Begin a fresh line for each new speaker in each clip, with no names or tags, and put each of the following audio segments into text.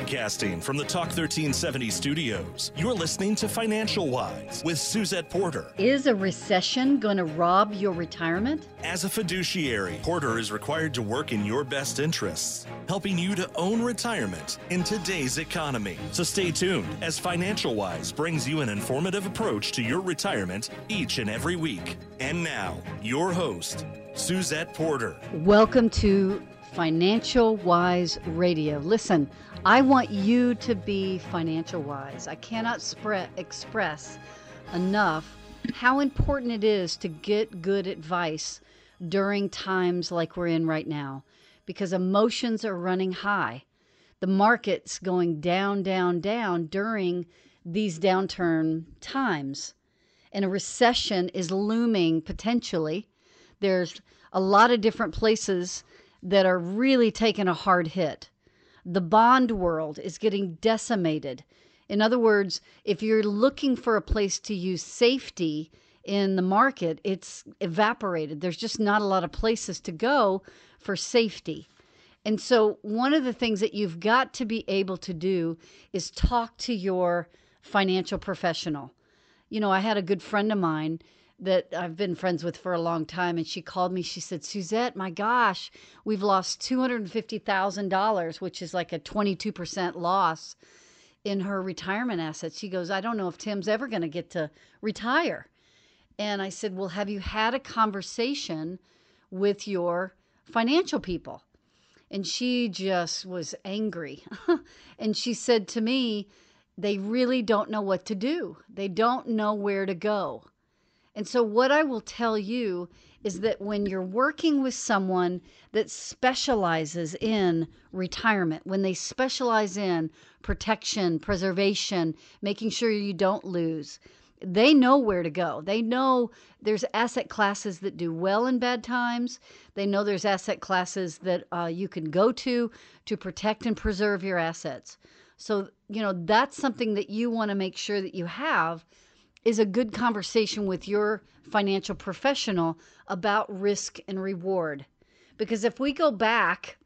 Broadcasting from the Talk 1370 studios, you're listening to Financial Wise with Suzette Porter.
Is a recession going to rob your retirement?
As a fiduciary, Porter is required to work in your best interests, helping you to own retirement in today's economy. So stay tuned as Financial Wise brings you an informative approach to your retirement each and every week. And now, your host, Suzette Porter.
Welcome to Financial Wise Radio. Listen, I want you to be financial wise. I cannot spre- express enough how important it is to get good advice during times like we're in right now because emotions are running high. The market's going down, down, down during these downturn times. And a recession is looming potentially. There's a lot of different places that are really taking a hard hit. The bond world is getting decimated. In other words, if you're looking for a place to use safety in the market, it's evaporated. There's just not a lot of places to go for safety. And so, one of the things that you've got to be able to do is talk to your financial professional. You know, I had a good friend of mine that I've been friends with for a long time. And she called me. She said, Suzette, my gosh, we've lost $250,000, which is like a 22% loss in her retirement assets. She goes, I don't know if Tim's ever going to get to retire. And I said, Well, have you had a conversation with your financial people? And she just was angry. and she said to me, They really don't know what to do, they don't know where to go. And so, what I will tell you is that when you're working with someone that specializes in retirement, when they specialize in protection, preservation, making sure you don't lose, they know where to go. They know there's asset classes that do well in bad times. They know there's asset classes that uh, you can go to to protect and preserve your assets. So, you know, that's something that you want to make sure that you have is a good conversation with your financial professional about risk and reward. Because if we go back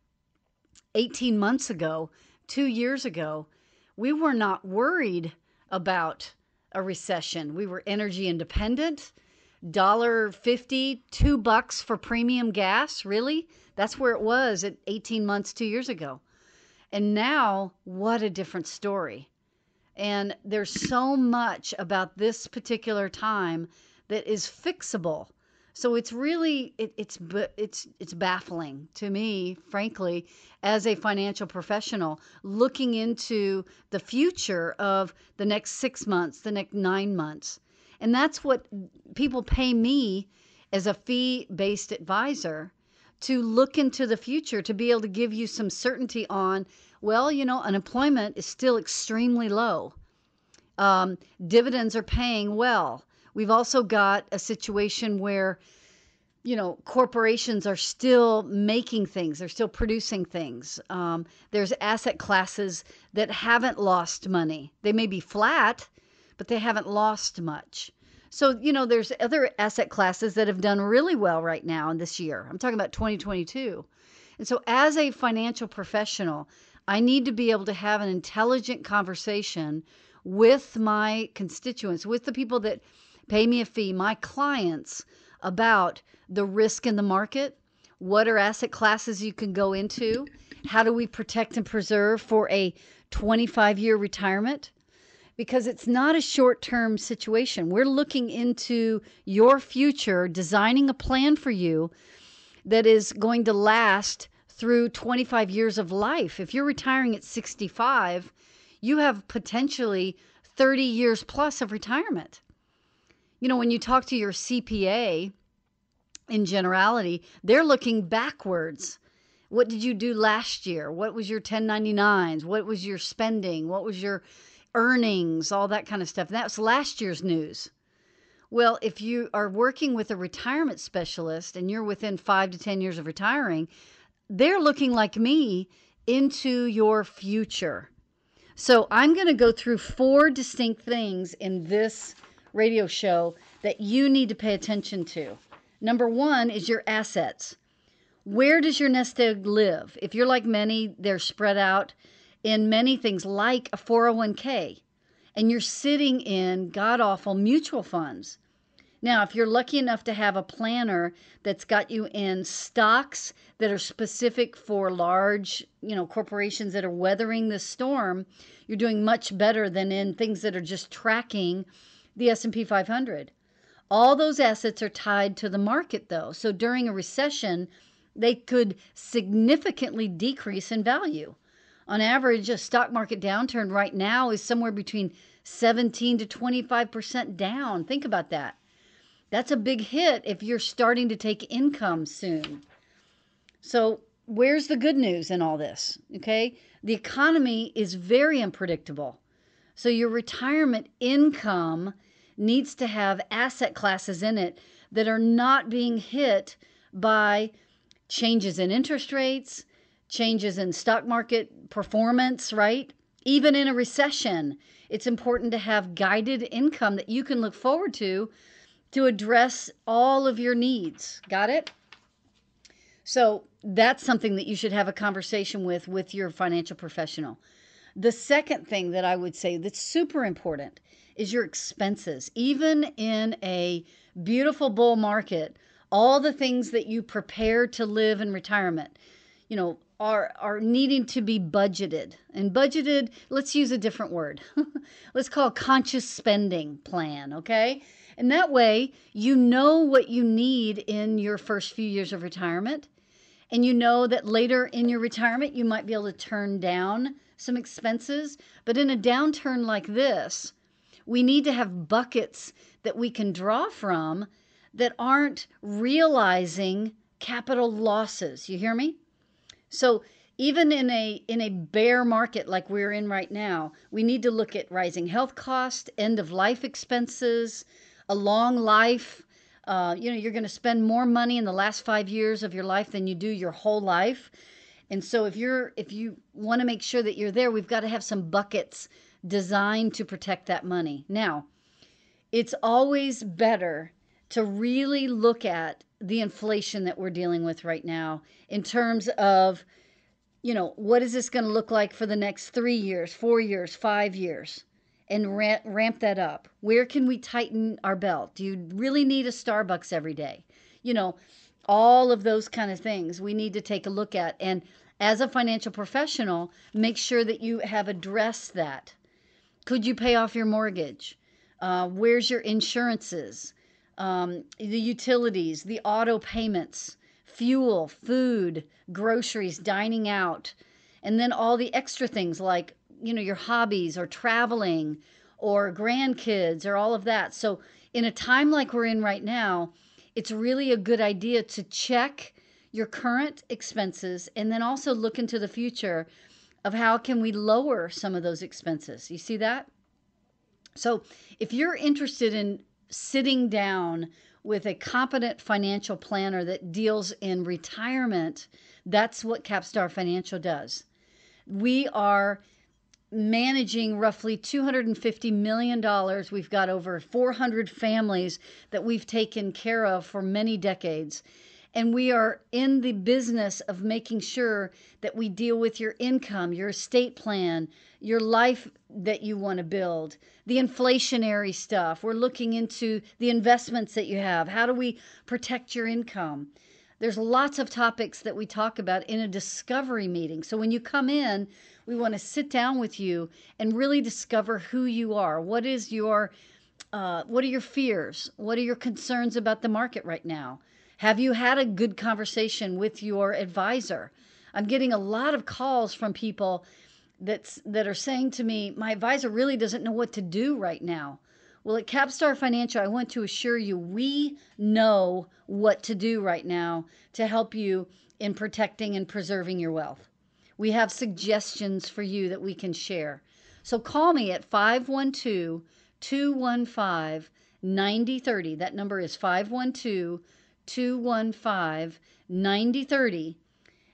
18 months ago, two years ago, we were not worried about a recession. We were energy independent. Dollar fifty, two bucks for premium gas. Really? That's where it was at 18 months, two years ago. And now, what a different story. And there's so much about this particular time that is fixable. So it's really it, it's it's it's baffling to me, frankly, as a financial professional looking into the future of the next six months, the next nine months, and that's what people pay me as a fee-based advisor to look into the future to be able to give you some certainty on well, you know, unemployment is still extremely low. Um, dividends are paying well. We've also got a situation where, you know, corporations are still making things, they're still producing things. Um, there's asset classes that haven't lost money. They may be flat, but they haven't lost much. So, you know, there's other asset classes that have done really well right now in this year. I'm talking about 2022. And so, as a financial professional, I need to be able to have an intelligent conversation with my constituents, with the people that pay me a fee, my clients, about the risk in the market, What are asset classes you can go into? How do we protect and preserve for a 25 year retirement? Because it's not a short term situation. We're looking into your future, designing a plan for you that is going to last through 25 years of life. If you're retiring at 65, you have potentially 30 years plus of retirement. You know, when you talk to your CPA in generality, they're looking backwards. What did you do last year? What was your 1099s? What was your spending? What was your earnings? All that kind of stuff. And that was last year's news. Well, if you are working with a retirement specialist and you're within five to 10 years of retiring, they're looking like me into your future. So I'm going to go through four distinct things in this radio show that you need to pay attention to. Number one is your assets. Where does your nest egg live? If you're like many, they're spread out in many things like a 401k, and you're sitting in god awful mutual funds. Now, if you're lucky enough to have a planner that's got you in stocks that are specific for large, you know, corporations that are weathering the storm, you're doing much better than in things that are just tracking the S&P 500. All those assets are tied to the market though. So during a recession, they could significantly decrease in value. On average, a stock market downturn right now is somewhere between 17 to 25% down. Think about that. That's a big hit if you're starting to take income soon. So, where's the good news in all this? Okay. The economy is very unpredictable. So, your retirement income needs to have asset classes in it that are not being hit by changes in interest rates, changes in stock market performance, right? Even in a recession, it's important to have guided income that you can look forward to to address all of your needs. Got it? So that's something that you should have a conversation with with your financial professional. The second thing that I would say that's super important is your expenses. Even in a beautiful bull market, all the things that you prepare to live in retirement, you know, are are needing to be budgeted. And budgeted, let's use a different word. let's call conscious spending plan, okay? And that way, you know what you need in your first few years of retirement. And you know that later in your retirement, you might be able to turn down some expenses. But in a downturn like this, we need to have buckets that we can draw from that aren't realizing capital losses. You hear me? So even in a in a bear market like we're in right now, we need to look at rising health costs, end of life expenses, a long life. Uh, you know, you're going to spend more money in the last five years of your life than you do your whole life. And so if you're if you want to make sure that you're there, we've got to have some buckets designed to protect that money. Now, it's always better to really look at the inflation that we're dealing with right now in terms of you know, what is this going to look like for the next 3 years, 4 years, 5 years? And ramp, ramp that up? Where can we tighten our belt? Do you really need a Starbucks every day? You know, all of those kind of things we need to take a look at. And as a financial professional, make sure that you have addressed that. Could you pay off your mortgage? Uh, where's your insurances? Um, the utilities, the auto payments, fuel, food, groceries, dining out, and then all the extra things like you know your hobbies or traveling or grandkids or all of that. So in a time like we're in right now it's really a good idea to check your current expenses and then also look into the future of how can we lower some of those expenses. You see that? So if you're interested in sitting down with a competent financial planner that deals in retirement that's what capstar financial does. We are managing roughly $250 million. We've got over 400 families that we've taken care of for many decades. And we are in the business of making sure that we deal with your income, your estate plan, your life that you want to build, the inflationary stuff. We're looking into the investments that you have. How do we protect your income? There's lots of topics that we talk about in a discovery meeting. So when you come in, we want to sit down with you and really discover who you are. What is your uh, what are your fears? What are your concerns about the market right now? Have you had a good conversation with your advisor? I'm getting a lot of calls from people that's that are saying to me, my advisor really doesn't know what to do right now. Well, at Capstar Financial, I want to assure you we know what to do right now to help you in protecting and preserving your wealth. We have suggestions for you that we can share. So call me at 512 215 9030. That number is 512 215 9030.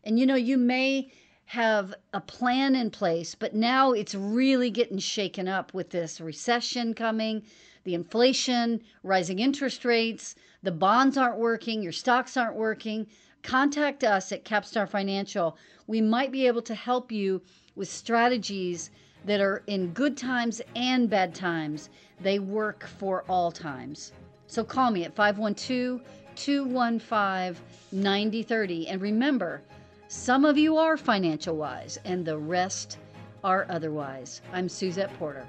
And you know, you may have a plan in place, but now it's really getting shaken up with this recession coming, the inflation, rising interest rates, the bonds aren't working, your stocks aren't working. Contact us at Capstar Financial. We might be able to help you with strategies that are in good times and bad times. They work for all times. So call me at 512 215 9030. And remember, some of you are financial wise, and the rest are otherwise. I'm Suzette Porter.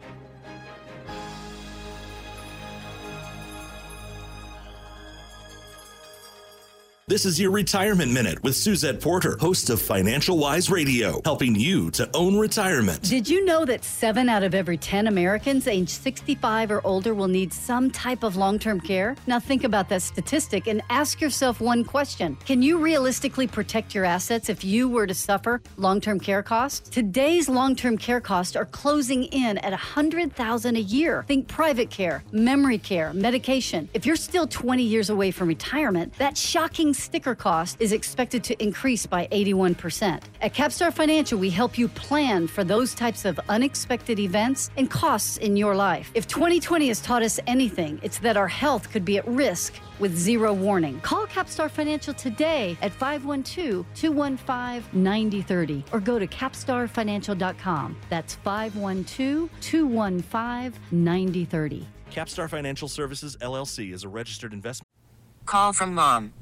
This is your Retirement Minute with Suzette Porter, host of Financial Wise Radio, helping you to own retirement.
Did you know that seven out of every 10 Americans aged 65 or older will need some type of long term care? Now, think about that statistic and ask yourself one question Can you realistically protect your assets if you were to suffer long term care costs? Today's long term care costs are closing in at 100,000 a year. Think private care, memory care, medication. If you're still 20 years away from retirement, that shocking sticker cost is expected to increase by 81%. At Capstar Financial, we help you plan for those types of unexpected events and costs in your life. If 2020 has taught us anything, it's that our health could be at risk with zero warning. Call Capstar Financial today at 512 215 9030 or go to capstarfinancial.com. That's 512 215 9030.
Capstar Financial Services LLC is a registered investment.
Call from mom.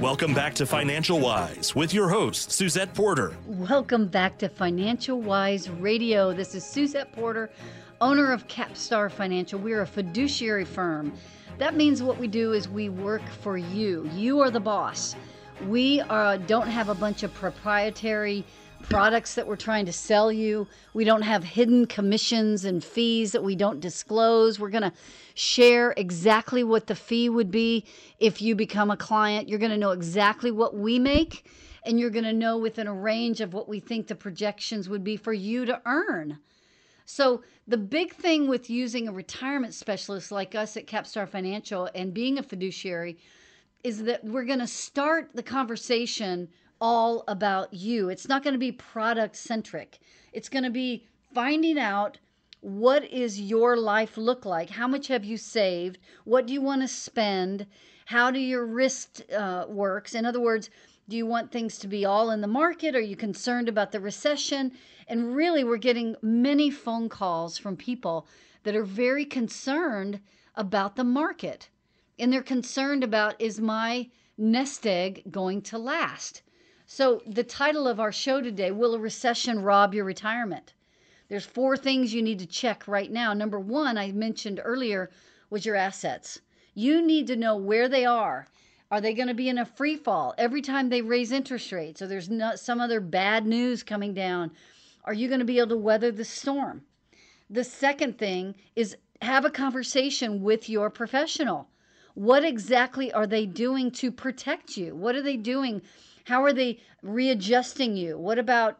Welcome back to Financial Wise with your host, Suzette Porter.
Welcome back to Financial Wise Radio. This is Suzette Porter, owner of Capstar Financial. We're a fiduciary firm. That means what we do is we work for you. You are the boss. We uh, don't have a bunch of proprietary products that we're trying to sell you. We don't have hidden commissions and fees that we don't disclose. We're going to share exactly what the fee would be if you become a client. You're going to know exactly what we make, and you're going to know within a range of what we think the projections would be for you to earn. So, the big thing with using a retirement specialist like us at Capstar Financial and being a fiduciary is that we're going to start the conversation all about you. It's not going to be product centric. It's going to be finding out what is your life look like? How much have you saved? What do you want to spend? How do your risk uh, works? In other words, do you want things to be all in the market? Are you concerned about the recession? And really, we're getting many phone calls from people that are very concerned about the market. And they're concerned about is my nest egg going to last? So, the title of our show today Will a recession rob your retirement? There's four things you need to check right now. Number one, I mentioned earlier, was your assets. You need to know where they are. Are they going to be in a free fall every time they raise interest rates or there's not some other bad news coming down? Are you going to be able to weather the storm? The second thing is have a conversation with your professional. What exactly are they doing to protect you? What are they doing? How are they readjusting you? What about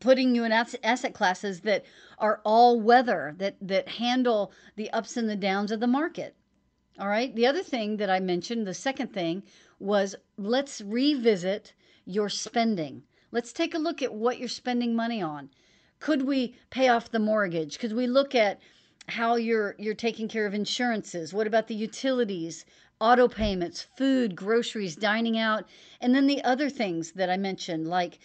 putting you in asset classes that are all weather that that handle the ups and the downs of the market All right. The other thing that I mentioned, the second thing, was let's revisit your spending. Let's take a look at what you're spending money on. Could we pay off the mortgage? Could we look at how you're you're taking care of insurances? What about the utilities, auto payments, food, groceries, dining out, and then the other things that I mentioned like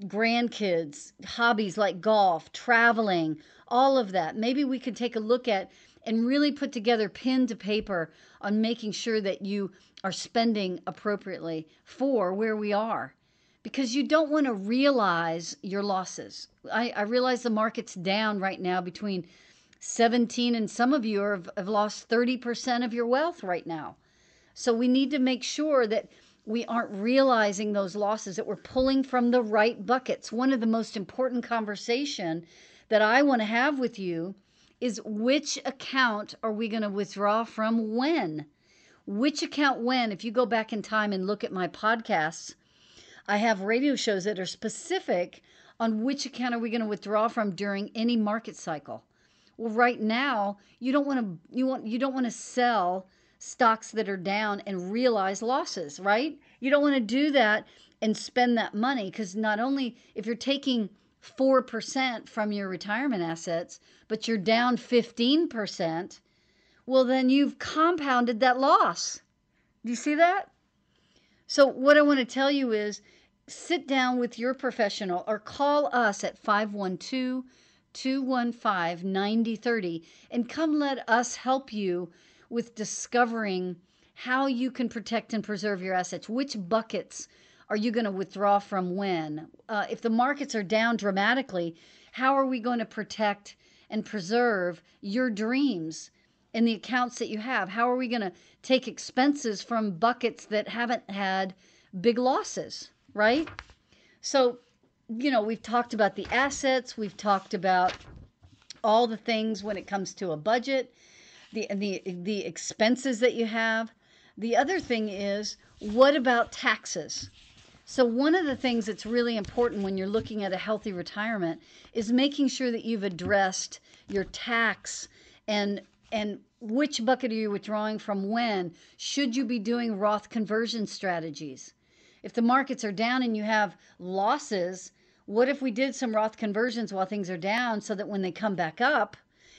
grandkids, hobbies like golf, traveling, all of that. Maybe we could take a look at and really put together pen to paper on making sure that you are spending appropriately for where we are because you don't want to realize your losses. I, I, realize the market's down right now between 17 and some of you have, have lost 30% of your wealth right now. So we need to make sure that we aren't realizing those losses, that we're pulling from the right buckets. One of the most important conversation that I want to have with you is which account are we going to withdraw from when? Which account when? If you go back in time and look at my podcasts, I have radio shows that are specific on which account are we going to withdraw from during any market cycle. Well, right now, you don't want to you want you don't want to sell stocks that are down and realize losses, right? You don't want to do that and spend that money cuz not only if you're taking 4% from your retirement assets, but you're down 15%, well, then you've compounded that loss. Do you see that? So, what I want to tell you is sit down with your professional or call us at 512 215 9030 and come let us help you with discovering how you can protect and preserve your assets, which buckets are you going to withdraw from when? Uh, if the markets are down dramatically, how are we going to protect and preserve your dreams and the accounts that you have? How are we going to take expenses from buckets that haven't had big losses, right? So, you know, we've talked about the assets, we've talked about all the things when it comes to a budget, the the the expenses that you have. The other thing is, what about taxes? So, one of the things that's really important when you're looking at a healthy retirement is making sure that you've addressed your tax and and which bucket are you withdrawing from when? Should you be doing Roth conversion strategies? If the markets are down and you have losses, what if we did some Roth conversions while things are down so that when they come back up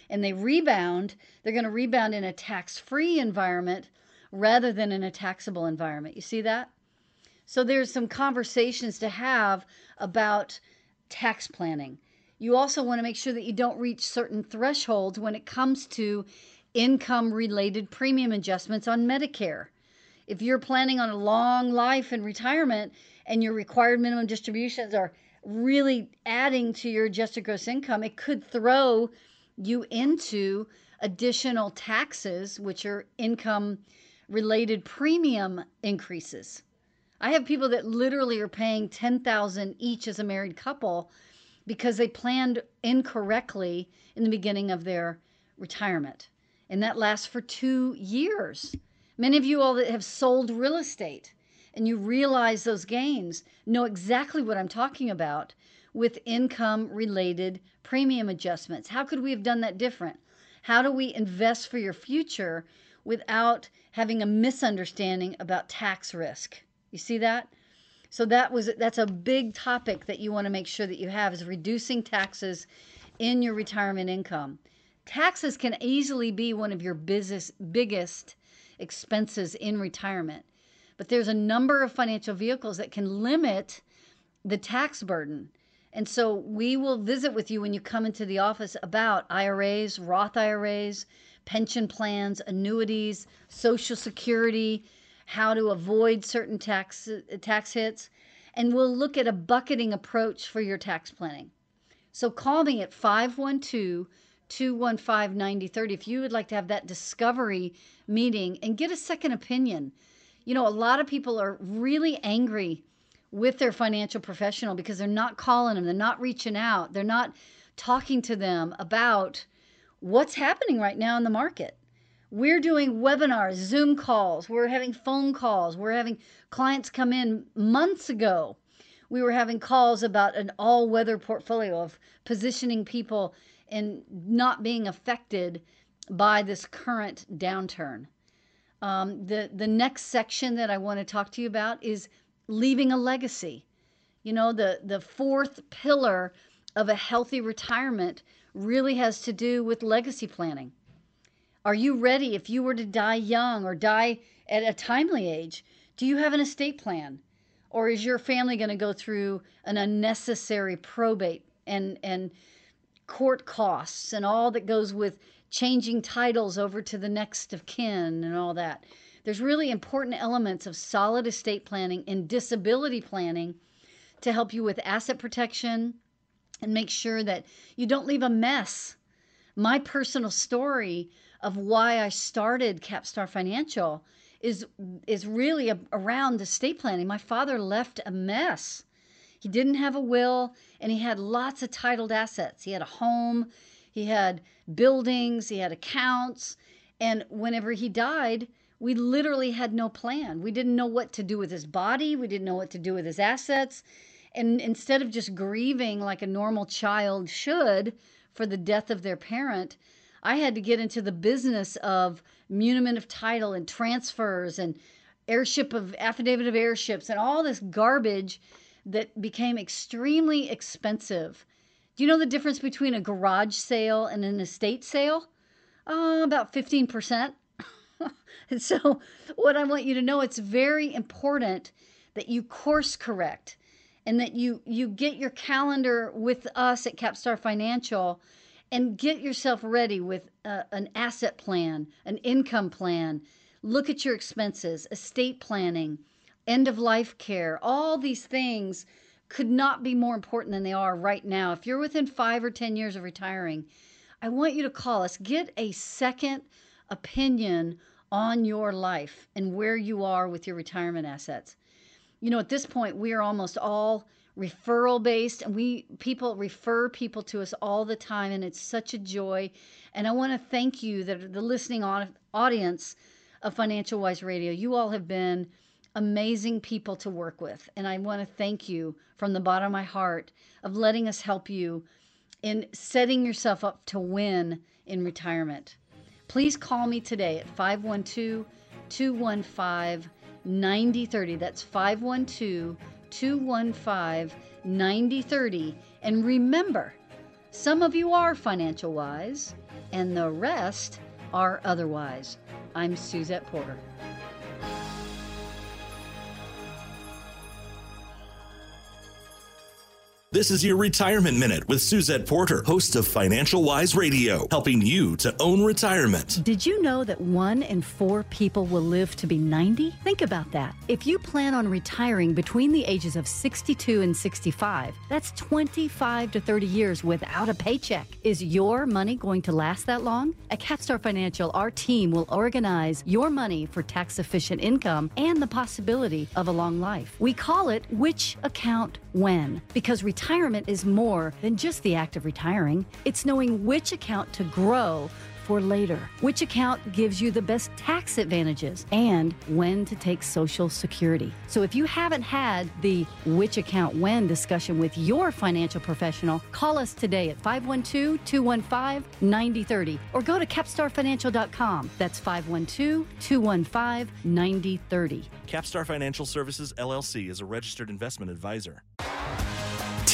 and they rebound, they're going to rebound in a tax free environment rather than in a taxable environment? You see that? So there's some conversations to have about tax planning. You also want to make sure that you don't reach certain thresholds when it comes to income related premium adjustments on Medicare. If you're planning on a long life and retirement and your required minimum distributions are really adding to your adjusted gross income, it could throw you into additional taxes, which are income related premium increases. I have people that literally are paying 10,000 each as a married couple because they planned incorrectly in the beginning of their retirement. And that lasts for 2 years. Many of you all that have sold real estate and you realize those gains know exactly what I'm talking about with income related premium adjustments. How could we have done that different? How do we invest for your future without having a misunderstanding about tax risk? You see that? So that was that's a big topic that you want to make sure that you have is reducing taxes in your retirement income. Taxes can easily be one of your business biggest expenses in retirement. But there's a number of financial vehicles that can limit the tax burden. And so we will visit with you when you come into the office about IRAs, Roth IRAs, pension plans, annuities, Social Security, how to avoid certain tax tax hits, and we'll look at a bucketing approach for your tax planning. So call me at 512 215 9030 if you would like to have that discovery meeting and get a second opinion. You know, a lot of people are really angry with their financial professional because they're not calling them, they're not reaching out, they're not talking to them about what's happening right now in the market. We're doing webinars, Zoom calls, we're having phone calls, we're having clients come in months ago. We were having calls about an all weather portfolio of positioning people and not being affected by this current downturn. Um, the the next section that I want to talk to you about is leaving a legacy. You know, the the fourth pillar of a healthy retirement really has to do with legacy planning. Are you ready if you were to die young or die at a timely age? Do you have an estate plan? Or is your family going to go through an unnecessary probate and and court costs and all that goes with changing titles over to the next of kin and all that? There's really important elements of solid estate planning and disability planning to help you with asset protection and make sure that you don't leave a mess. My personal story of why I started Capstar Financial is is really a, around estate planning. My father left a mess. He didn't have a will and he had lots of titled assets. He had a home, he had buildings, he had accounts, and whenever he died, we literally had no plan. We didn't know what to do with his body, we didn't know what to do with his assets. And instead of just grieving like a normal child should for the death of their parent, I had to get into the business of muniment of title and transfers and heirship of affidavit of heirships and all this garbage that became extremely expensive. Do you know the difference between a garage sale and an estate sale? Uh, about 15%. and so, what I want you to know, it's very important that you course correct and that you you get your calendar with us at Capstar Financial and get yourself ready with a, an asset plan, an income plan. Look at your expenses, estate planning, end of life care. All these things could not be more important than they are right now. If you're within five or 10 years of retiring, I want you to call us. Get a second opinion on your life and where you are with your retirement assets. You know, at this point, we are almost all referral based and we people refer people to us all the time and it's such a joy and i want to thank you that the listening audience of financial wise radio you all have been amazing people to work with and i want to thank you from the bottom of my heart of letting us help you in setting yourself up to win in retirement please call me today at 512 215 9030 that's 512 215 9030. And remember, some of you are financial wise, and the rest are otherwise. I'm Suzette Porter.
This is your Retirement Minute with Suzette Porter, host of Financial Wise Radio, helping you to own retirement.
Did you know that one in four people will live to be 90? Think about that. If you plan on retiring between the ages of 62 and 65, that's 25 to 30 years without a paycheck. Is your money going to last that long? At Capstar Financial, our team will organize your money for tax efficient income and the possibility of a long life. We call it Which Account When. Because retirement is more than just the act of retiring, it's knowing which account to grow for later, which account gives you the best tax advantages, and when to take Social Security. So if you haven't had the which account when discussion with your financial professional, call us today at 512 215 9030 or go to capstarfinancial.com. That's 512 215 9030.
Capstar Financial Services LLC is a registered investment advisor.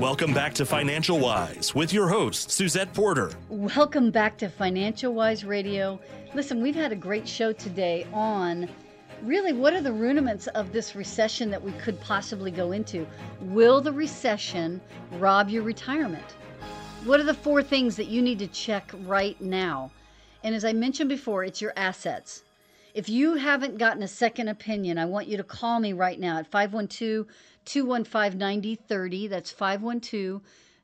Welcome back to Financial Wise with your host, Suzette Porter.
Welcome back to Financial Wise Radio. Listen, we've had a great show today on really what are the rudiments of this recession that we could possibly go into? Will the recession rob your retirement? What are the four things that you need to check right now? And as I mentioned before, it's your assets. If you haven't gotten a second opinion, I want you to call me right now at 512 215 9030. That's 512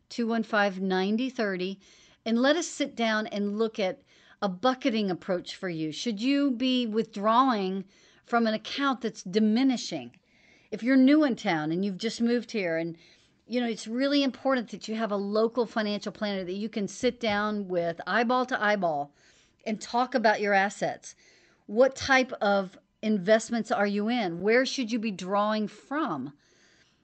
215 9030. And let us sit down and look at a bucketing approach for you? Should you be withdrawing from an account that's diminishing? If you're new in town and you've just moved here and you know, it's really important that you have a local financial planner that you can sit down with eyeball to eyeball and talk about your assets. What type of investments are you in? Where should you be drawing from?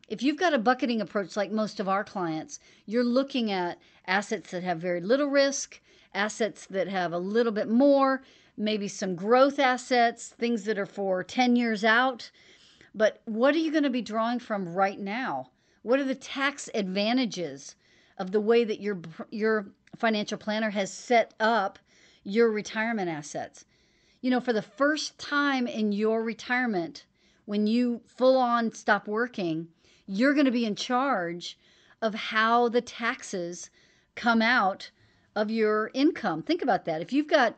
If you've got a bucketing approach like most of our clients, you're looking at assets that have very little risk, assets that have a little bit more, maybe some growth assets, things that are for 10 years out. But what are you going to be drawing from right now? What are the tax advantages of the way that your your financial planner has set up your retirement assets? You know, for the first time in your retirement, when you full on stop working, you're going to be in charge of how the taxes come out of your income. Think about that. If you've got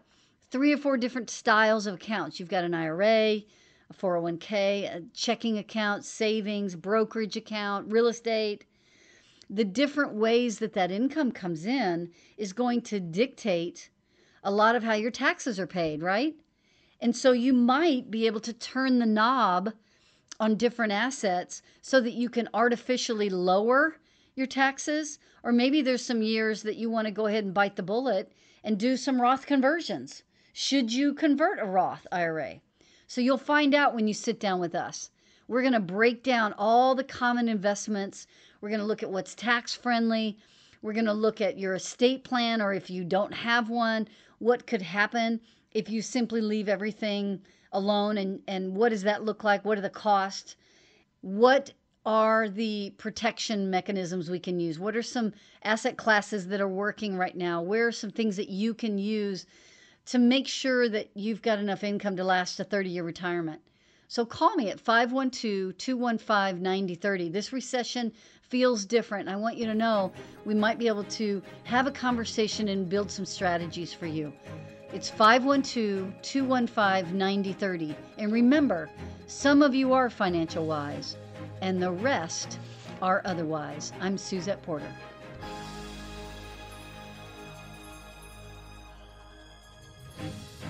three or four different styles of accounts, you've got an IRA, a 401k, a checking account, savings, brokerage account, real estate. The different ways that that income comes in is going to dictate a lot of how your taxes are paid, right? And so you might be able to turn the knob on different assets so that you can artificially lower your taxes. Or maybe there's some years that you want to go ahead and bite the bullet and do some Roth conversions. Should you convert a Roth IRA? So you'll find out when you sit down with us. We're going to break down all the common investments. We're going to look at what's tax friendly. We're going to look at your estate plan, or if you don't have one, what could happen if you simply leave everything alone and, and what does that look like? What are the costs? What are the protection mechanisms we can use? What are some asset classes that are working right now? Where are some things that you can use to make sure that you've got enough income to last a 30 year retirement. So call me at 512 215 9030. This recession feels different. I want you to know we might be able to have a conversation and build some strategies for you. It's 512 215 9030. And remember, some of you are financial wise, and the rest are otherwise. I'm Suzette Porter.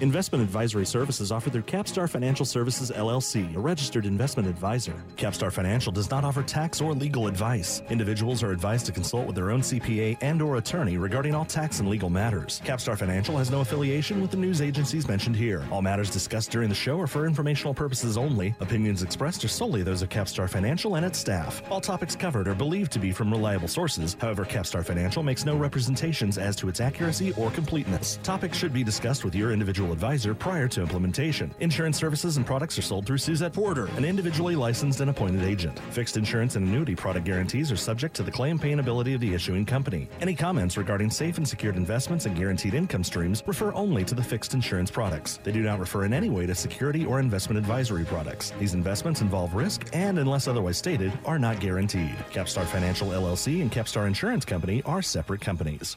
Investment advisory services offered through Capstar Financial Services LLC, a registered investment advisor. Capstar Financial does not offer tax or legal advice. Individuals are advised to consult with their own CPA and or attorney regarding all tax and legal matters. Capstar Financial has no affiliation with the news agencies mentioned here. All matters discussed during the show are for informational purposes only. Opinions expressed are solely those of Capstar Financial and its staff. All topics covered are believed to be from reliable sources. However, Capstar Financial makes no representations as to its accuracy or completeness. Topics should be discussed with your individual advisor prior to implementation. Insurance services and products are sold through Suzette Porter, an individually licensed and appointed agent. Fixed insurance and annuity product guarantees are subject to the claim paying ability of the issuing company. Any comments regarding safe and secured investments and guaranteed income streams refer only to the fixed insurance products. They do not refer in any way to security or investment advisory products. These investments involve risk and, unless otherwise stated, are not guaranteed. Capstar Financial LLC and Capstar Insurance Company are separate companies.